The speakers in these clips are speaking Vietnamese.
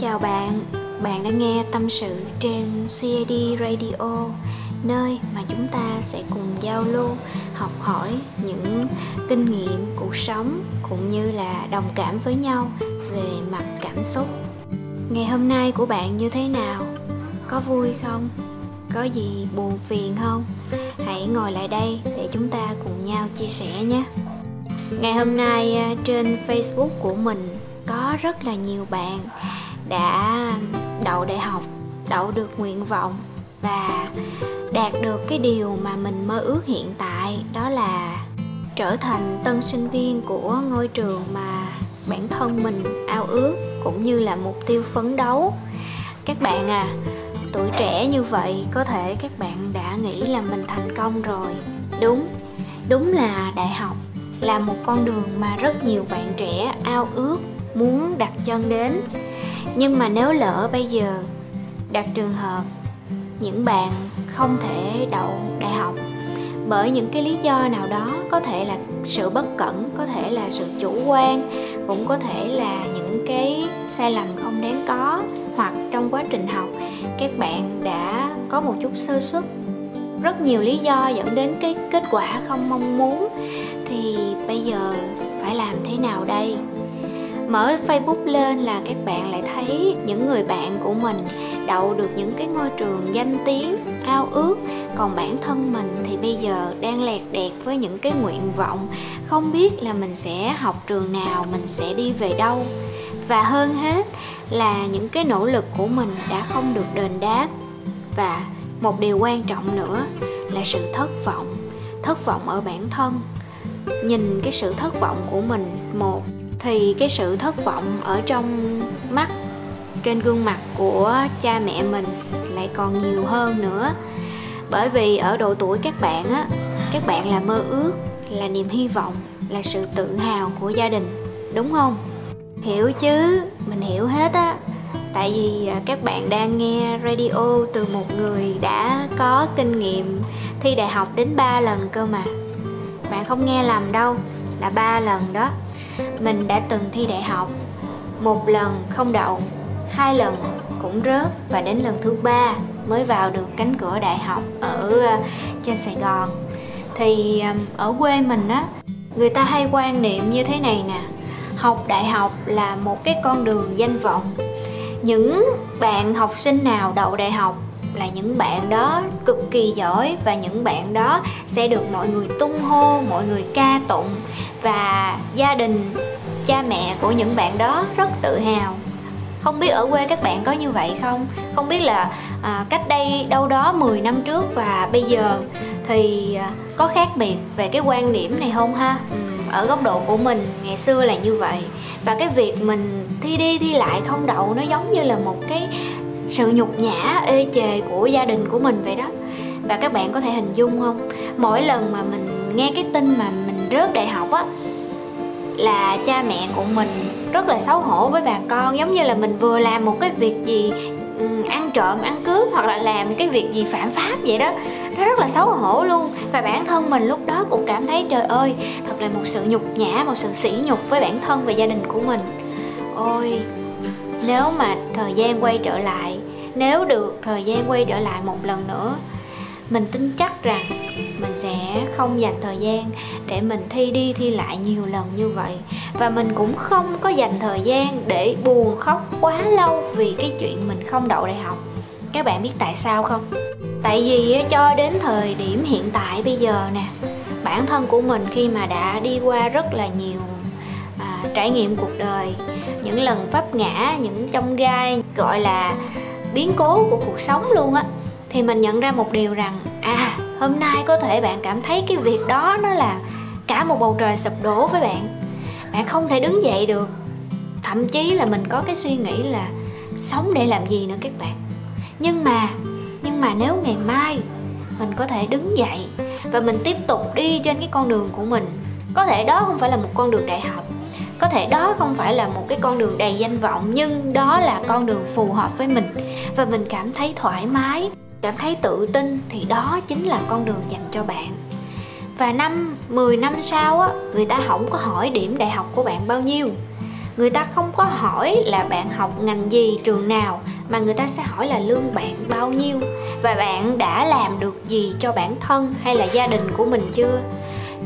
Chào bạn, bạn đang nghe tâm sự trên CAD Radio Nơi mà chúng ta sẽ cùng giao lưu, học hỏi những kinh nghiệm cuộc sống Cũng như là đồng cảm với nhau về mặt cảm xúc Ngày hôm nay của bạn như thế nào? Có vui không? Có gì buồn phiền không? Hãy ngồi lại đây để chúng ta cùng nhau chia sẻ nhé Ngày hôm nay à, trên Facebook của mình có rất là nhiều bạn đã đậu đại học, đậu được nguyện vọng và đạt được cái điều mà mình mơ ước hiện tại, đó là trở thành tân sinh viên của ngôi trường mà bản thân mình ao ước cũng như là mục tiêu phấn đấu. Các bạn à tuổi trẻ như vậy có thể các bạn đã nghĩ là mình thành công rồi. Đúng đúng là đại học là một con đường mà rất nhiều bạn trẻ ao ước muốn đặt chân đến nhưng mà nếu lỡ bây giờ đặt trường hợp những bạn không thể đậu đại học, bởi những cái lý do nào đó, có thể là sự bất cẩn, có thể là sự chủ quan, cũng có thể là những cái sai lầm không đáng có, hoặc trong quá trình học, các bạn đã có một chút sơ suất. Rất nhiều lý do dẫn đến cái kết quả không mong muốn. Thì bây giờ phải làm thế nào đây? Mở facebook lên là các bạn lại thấy những người bạn của mình đậu được những cái ngôi trường danh tiếng, ao ước. Còn bản thân mình thì bây giờ đang lẹt đẹt với những cái nguyện vọng, không biết là mình sẽ học trường nào, mình sẽ đi về đâu. Và hơn hết là những cái nỗ lực của mình đã không được đền đáp. Và một điều quan trọng nữa là sự thất vọng thất vọng ở bản thân. Nhìn cái sự thất vọng của mình, một thì cái sự thất vọng ở trong mắt, trên gương mặt của cha mẹ mình lại còn nhiều hơn nữa. Bởi vì ở độ tuổi các bạn á, các bạn là mơ ước, là niềm hy vọng, là sự tự hào của gia đình, đúng không? Hiểu chứ? Mình hiểu hết á. Tại vì à, các bạn đang nghe radio từ một người đã có kinh nghiệm thi đại học đến 3 lần cơ mà. Bạn không nghe lầm đâu, là ba lần đó mình đã từng thi đại học. Một lần không đậu, hai lần cũng rớt và đến lần thứ ba mới vào được cánh cửa đại học ở ờ, trên sài gòn. Thì ở quê mình á, người ta hay quan niệm như thế này nè, học đại học là một cái con đường danh vọng. Những bạn học sinh nào đậu đại học là những bạn đó cực kỳ giỏi và những bạn đó sẽ được mọi người tung hô, mọi người ca tụng và gia đình cha mẹ của những bạn đó rất tự hào. Không biết ở quê các bạn có như vậy không? Không biết là à, cách đây đâu đó 10 năm trước và bây giờ thì à, có khác biệt về cái quan điểm này không ha? Ừ, ở góc độ của mình ngày xưa là như vậy. Và cái việc mình thi đi thi lại không đậu nó giống như là một cái sự nhục nhã ê chề của gia đình của mình vậy đó. Và các bạn có thể hình dung không? Mỗi lần mà mình nghe cái tin mà mình rớt đại học á, là cha mẹ của mình rất là xấu hổ với bà con, giống như là mình vừa làm một cái việc gì ăn trộm, ăn cướp hoặc là làm cái việc gì phạm pháp vậy đó. Nó rất là xấu hổ luôn. Và bản thân mình lúc đó cũng cảm thấy, trời ơi, thật là một sự nhục nhã, một sự sỉ nhục với bản thân và gia đình của mình. Ôi, nếu mà thời gian quay trở lại, nếu được thời gian quay trở lại một lần nữa, mình tin chắc rằng mình sẽ không dành thời gian để mình thi đi thi lại nhiều lần như vậy. Và mình cũng không có dành thời gian để buồn khóc quá lâu vì cái chuyện mình không đậu đại học. Các bạn biết tại sao không? Tại vì cho đến thời điểm hiện tại bây giờ nè bản thân của mình khi mà đã đi qua rất là nhiều à, trải nghiệm cuộc đời những lần vấp ngã những trong gai gọi là biến cố của cuộc sống luôn á thì mình nhận ra một điều rằng à hôm nay có thể bạn cảm thấy cái việc đó nó là cả một bầu trời sụp đổ với bạn. Bạn không thể đứng dậy được. Thậm chí là mình có cái suy nghĩ là sống để làm gì nữa các bạn. Nhưng mà nhưng mà nếu ngày mai mình có thể đứng dậy và mình tiếp tục đi trên cái con đường của mình, có thể đó không phải là một con đường đại học, có thể đó không phải là một cái con đường đầy danh vọng, nhưng đó là con đường phù hợp với mình và mình cảm thấy thoải mái cảm thấy tự tin thì đó chính là con đường dành cho bạn. Và năm 10 năm sau á, người ta không có hỏi điểm đại học của bạn bao nhiêu. Người ta không có hỏi là bạn học ngành gì, trường nào, mà người ta sẽ hỏi là lương bạn bao nhiêu. Và bạn đã làm được gì cho bản thân hay là gia đình của mình chưa?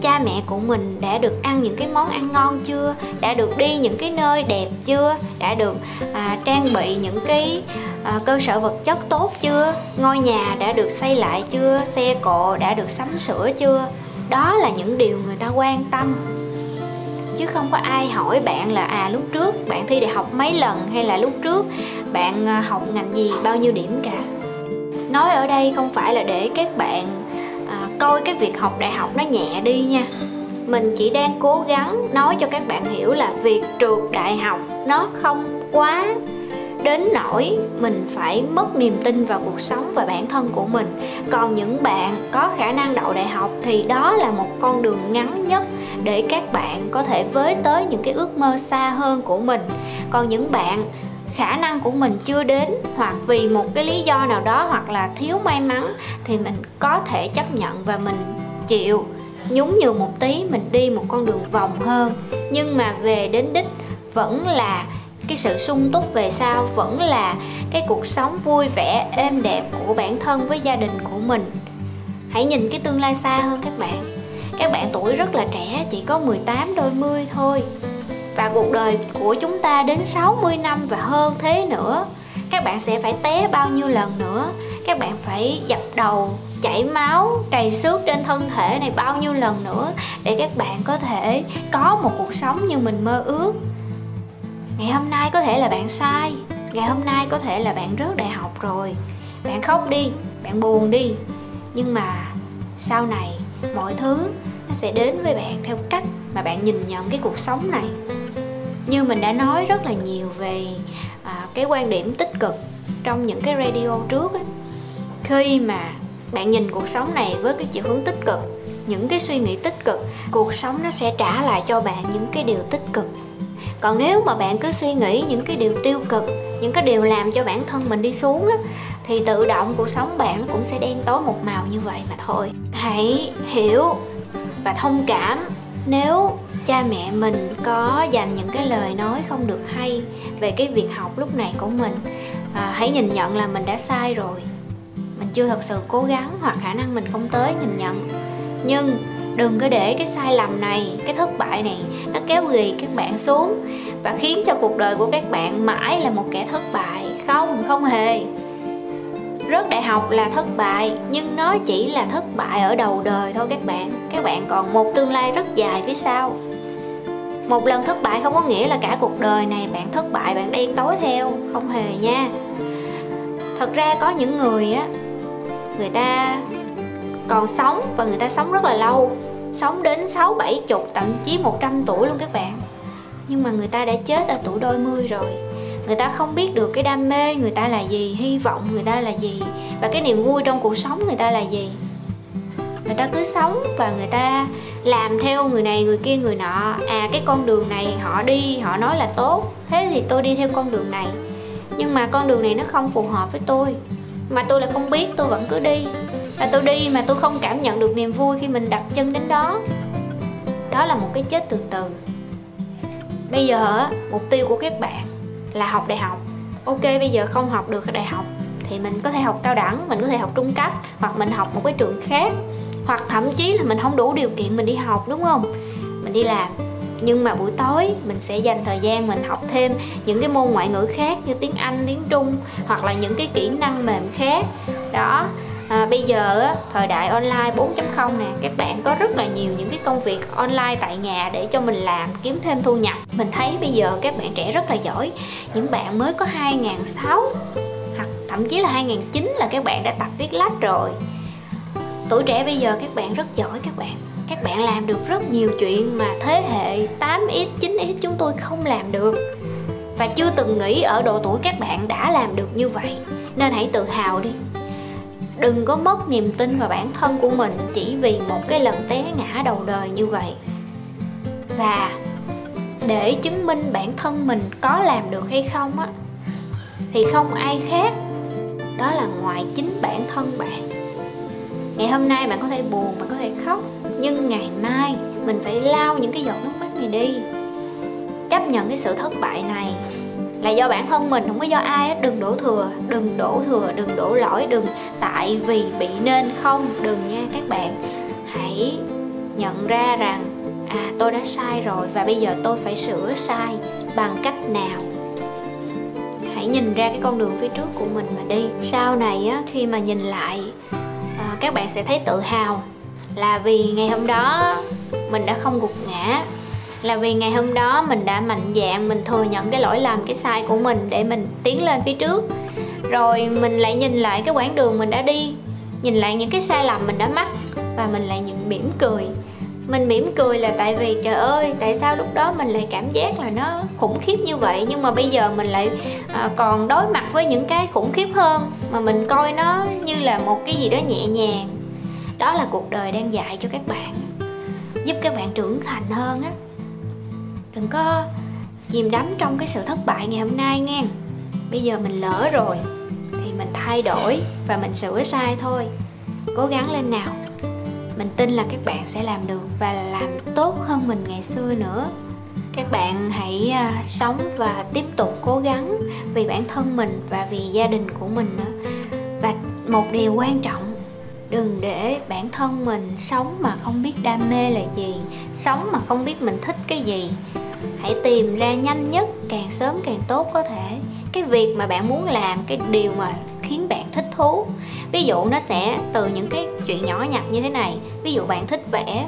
Cha mẹ của mình đã được ăn những cái món ăn ngon chưa? Đã được đi những cái nơi đẹp chưa? Đã được à, trang bị những cái à, cơ sở vật chất tốt chưa? Ngôi nhà đã được xây lại chưa? Xe cộ đã được sắm sửa chưa? Đó là những điều người ta quan tâm. Chứ không có ai hỏi bạn là à lúc trước bạn thi đại học mấy lần hay là lúc trước bạn à, học ngành gì bao nhiêu điểm cả. Nói ở đây không phải là để các bạn coi cái việc học đại học nó nhẹ đi nha. Mình chỉ đang cố gắng nói cho các bạn hiểu là việc trượt đại học nó không quá đến nỗi mình phải mất niềm tin vào cuộc sống và bản thân của mình. Còn những bạn có khả năng đậu đại học thì đó là một con đường ngắn nhất để các bạn có thể với tới những cái ước mơ xa hơn của mình. Còn những bạn khả năng của mình chưa đến hoặc vì một cái lý do nào đó hoặc là thiếu may mắn thì mình có thể chấp nhận và mình chịu. Nhún nhường một tí, mình đi một con đường vòng hơn. Nhưng mà về đến đích, vẫn là cái sự sung túc về sau, vẫn là cái cuộc sống vui vẻ, êm đẹp của bản thân với gia đình của mình. Hãy nhìn cái tương lai xa hơn các bạn. Các bạn tuổi rất là trẻ, chỉ có 18 đôi mươi thôi và cuộc đời của chúng ta đến 60 năm và hơn thế nữa. Các bạn sẽ phải té bao nhiêu lần nữa? Các bạn phải dập đầu, chảy máu, trầy xước trên thân thể này bao nhiêu lần nữa để các bạn có thể có một cuộc sống như mình mơ ước? Ngày hôm nay có thể là bạn sai, ngày hôm nay có thể là bạn rớt đại học rồi. Bạn khóc đi, bạn buồn đi. Nhưng mà sau này, mọi thứ nó sẽ đến với bạn theo cách mà bạn nhìn nhận cái cuộc sống này như mình đã nói rất là nhiều về à, cái quan điểm tích cực trong những cái radio trước ấy. khi mà bạn nhìn cuộc sống này với cái chiều hướng tích cực những cái suy nghĩ tích cực cuộc sống nó sẽ trả lại cho bạn những cái điều tích cực còn nếu mà bạn cứ suy nghĩ những cái điều tiêu cực những cái điều làm cho bản thân mình đi xuống á, thì tự động cuộc sống bạn cũng sẽ đen tối một màu như vậy mà thôi hãy hiểu và thông cảm nếu cha mẹ mình có dành những cái lời nói không được hay về cái việc học lúc này của mình à, hãy nhìn nhận là mình đã sai rồi. Mình chưa thật sự cố gắng hoặc khả năng mình không tới nhìn nhận. Nhưng đừng có để cái sai lầm này cái thất bại này nó kéo ghì các bạn xuống và khiến cho cuộc đời của các bạn mãi là một kẻ thất bại. Không không hề rớt đại học là thất bại, nhưng nó chỉ là thất bại ở đầu đời thôi các bạn. Các bạn còn một tương lai rất dài phía sau. Một lần thất bại không có nghĩa là cả cuộc đời này bạn thất bại, bạn đen tối theo. Không hề nha. Thật ra có những người á, người ta còn sống và người ta sống rất là lâu. Sống đến sáu, bảy, chục, thậm chí 100 tuổi luôn các bạn. Nhưng mà người ta đã chết ở tuổi đôi mươi rồi người ta không biết được cái đam mê người ta là gì, hy vọng người ta là gì, và cái niềm vui trong cuộc sống người ta là gì. Người ta cứ sống và người ta làm theo người này, người kia, người nọ. À cái con đường này họ đi, họ nói là tốt, thế thì tôi đi theo con đường này. Nhưng mà con đường này nó không phù hợp với tôi, mà tôi lại không biết, tôi vẫn cứ đi. Và tôi đi mà tôi không cảm nhận được niềm vui khi mình đặt chân đến đó. Đó là một cái chết từ từ. Bây giờ mục tiêu của các bạn là học đại học. Ok, bây giờ không học được đại học thì mình có thể học cao đẳng, mình có thể học trung cấp, hoặc mình học một cái trường khác. Hoặc thậm chí là mình không đủ điều kiện mình đi học, đúng không? Mình đi làm. Nhưng mà buổi tối mình sẽ dành thời gian mình học thêm những cái môn ngoại ngữ khác như tiếng anh, tiếng trung, hoặc là những cái kỹ năng mềm khác. Đó à, bây giờ thời đại online 4.0 nè các bạn có rất là nhiều những cái công việc online tại nhà để cho mình làm kiếm thêm thu nhập. Mình thấy bây giờ các bạn trẻ rất là giỏi. Những bạn mới có 2006 hoặc thậm chí là 2009 là các bạn đã tập viết lách rồi. Tuổi trẻ bây giờ các bạn rất giỏi các bạn. Các bạn làm được rất nhiều chuyện mà thế hệ 8x, 9x chúng tôi không làm được. Và chưa từng nghĩ ở độ tuổi các bạn đã làm được như vậy. Nên hãy tự hào đi đừng có mất niềm tin vào bản thân của mình chỉ vì một cái lần té ngã đầu đời như vậy. Và để chứng minh bản thân mình có làm được hay không á, thì không ai khác đó là ngoài chính bản thân bạn. Ngày hôm nay bạn có thể buồn, bạn có thể khóc, nhưng ngày mai mình phải lau những cái giọt nước mắt này đi. Chấp nhận cái sự thất bại này là do bản thân mình không có do ai hết. Đừng đổ thừa đừng đổ thừa đừng đổ lỗi đừng tại vì bị nên không. Đừng nha các bạn. Hãy nhận ra rằng à tôi đã sai rồi và bây giờ tôi phải sửa sai bằng cách nào? Hãy nhìn ra cái con đường phía trước của mình mà đi. Sau này á, khi mà nhìn lại à, các bạn sẽ thấy tự hào là vì ngày hôm đó mình đã không gục ngã là vì ngày hôm đó mình đã mạnh dạn mình thừa nhận cái lỗi lầm cái sai của mình để mình tiến lên phía trước. Rồi mình lại nhìn lại cái quãng đường mình đã đi nhìn lại những cái sai lầm mình đã mắc và mình lại nhìn mỉm cười. Mình mỉm cười là tại vì trời ơi tại sao lúc đó mình lại cảm giác là nó khủng khiếp như vậy? Nhưng mà bây giờ mình lại à, còn đối mặt với những cái khủng khiếp hơn mà mình coi nó như là một cái gì đó nhẹ nhàng. Đó là cuộc đời đang dạy cho các bạn giúp các bạn trưởng thành hơn á đừng có chìm đắm trong cái sự thất bại ngày hôm nay nghe. Bây giờ mình lỡ rồi, thì mình thay đổi và mình sửa sai thôi. Cố gắng lên nào. Mình tin là các bạn sẽ làm được và làm tốt hơn mình ngày xưa nữa. Các bạn hãy à, sống và tiếp tục cố gắng vì bản thân mình và vì gia đình của mình nữa. Và một điều quan trọng đừng để bản thân mình sống mà không biết đam mê là gì sống mà không biết mình thích cái gì. Hãy tìm ra nhanh nhất càng sớm càng tốt có thể. Cái việc mà bạn muốn làm cái điều mà khiến bạn thích thú. Ví dụ nó sẽ từ những cái chuyện nhỏ nhặt như thế này. Ví dụ bạn thích vẽ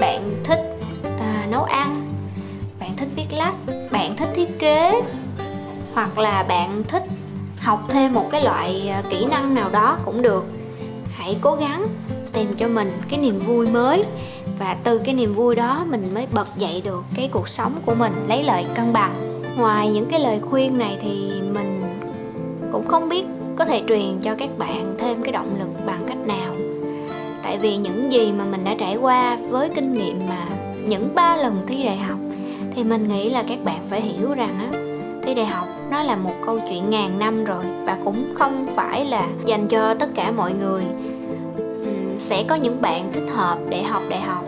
bạn thích à, nấu ăn bạn thích viết lách bạn thích thiết kế hoặc là bạn thích học thêm một cái loại à, kỹ năng nào đó cũng được hãy cố gắng tìm cho mình cái niềm vui mới. Và từ cái niềm vui đó mình mới bật dậy được cái cuộc sống của mình, lấy lại cân bằng. Ngoài những cái lời khuyên này thì mình cũng không biết có thể truyền cho các bạn thêm cái động lực bằng cách nào. Tại vì những gì mà mình đã trải qua với kinh nghiệm mà những ba lần thi đại học thì mình nghĩ là các bạn phải hiểu rằng á, thi đại học nó là một câu chuyện ngàn năm rồi và cũng không phải là dành cho tất cả mọi người sẽ có những bạn thích hợp để học đại học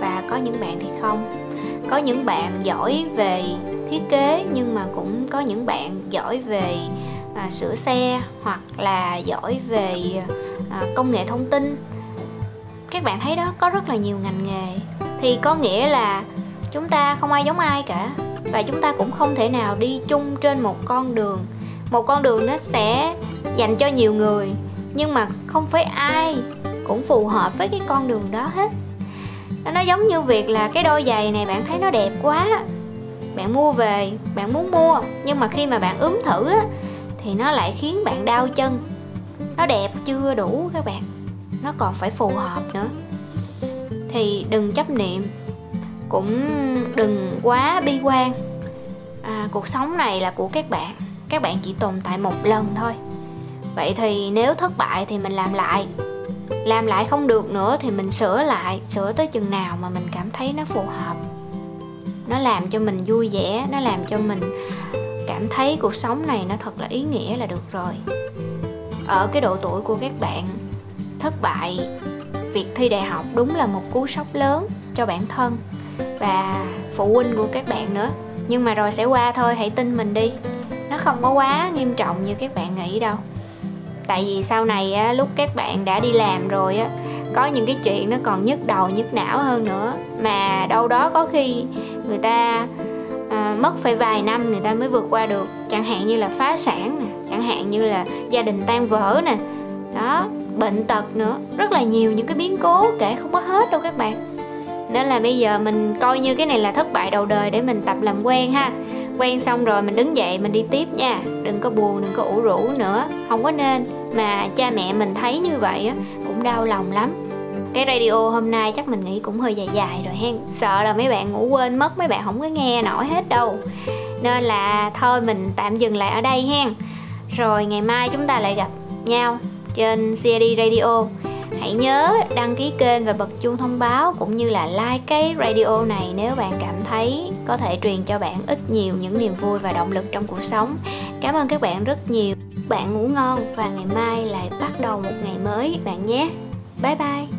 và có những bạn thì không. Có những bạn giỏi về thiết kế nhưng mà cũng có những bạn giỏi về à, sửa xe hoặc là giỏi về à, công nghệ thông tin. Các bạn thấy đó có rất là nhiều ngành nghề. Thì có nghĩa là chúng ta không ai giống ai cả và chúng ta cũng không thể nào đi chung trên một con đường. Một con đường nó sẽ dành cho nhiều người nhưng mà không phải ai cũng phù hợp với cái con đường đó hết. Nó giống như việc là cái đôi giày này bạn thấy nó đẹp quá. Bạn mua về bạn muốn mua nhưng mà khi mà bạn ướm thử á, thì nó lại khiến bạn đau chân. Nó đẹp chưa đủ các bạn. Nó còn phải phù hợp nữa. Thì đừng chấp niệm. Cũng đừng quá bi quan. À, cuộc sống này là của các bạn. Các bạn chỉ tồn tại một lần thôi. Vậy thì nếu thất bại thì mình làm lại làm lại không được nữa thì mình sửa lại, sửa tới chừng nào mà mình cảm thấy nó phù hợp. Nó làm cho mình vui vẻ, nó làm cho mình cảm thấy cuộc sống này nó thật là ý nghĩa là được rồi. Ở cái độ tuổi của các bạn thất bại, việc thi đại học đúng là một cú sốc lớn cho bản thân và phụ huynh của các bạn nữa. Nhưng mà rồi sẽ qua thôi, hãy tin mình đi. Nó không có quá nghiêm trọng như các bạn nghĩ đâu tại vì sau này á, lúc các bạn đã đi làm rồi á có những cái chuyện nó còn nhức đầu nhức não hơn nữa. Mà đâu đó có khi người ta à, mất phải vài năm người ta mới vượt qua được. Chẳng hạn như là phá sản nè chẳng hạn như là gia đình tan vỡ nè. Đó bệnh tật nữa. Rất là nhiều những cái biến cố kể không có hết đâu các bạn. Nên là bây giờ mình coi như cái này là thất bại đầu đời để mình tập làm quen ha quen xong rồi mình đứng dậy mình đi tiếp nha. Đừng có buồn, đừng có ủ rũ nữa. Không có nên. Mà cha mẹ mình thấy như vậy á, cũng đau lòng lắm. Cái radio hôm nay chắc mình nghĩ cũng hơi dài dài rồi hen. Sợ là mấy bạn ngủ quên mất, mấy bạn không có nghe nổi hết đâu. Nên là thôi mình tạm dừng lại ở đây hen. Rồi ngày mai chúng ta lại gặp nhau trên CRD Radio hãy nhớ đăng ký kênh và bật chuông thông báo cũng như là like cái radio này nếu bạn cảm thấy có thể truyền cho bạn ít nhiều những niềm vui và động lực trong cuộc sống. Cảm ơn các bạn rất nhiều. Bạn ngủ ngon và ngày mai lại bắt đầu một ngày mới, bạn nhé. Bye bye.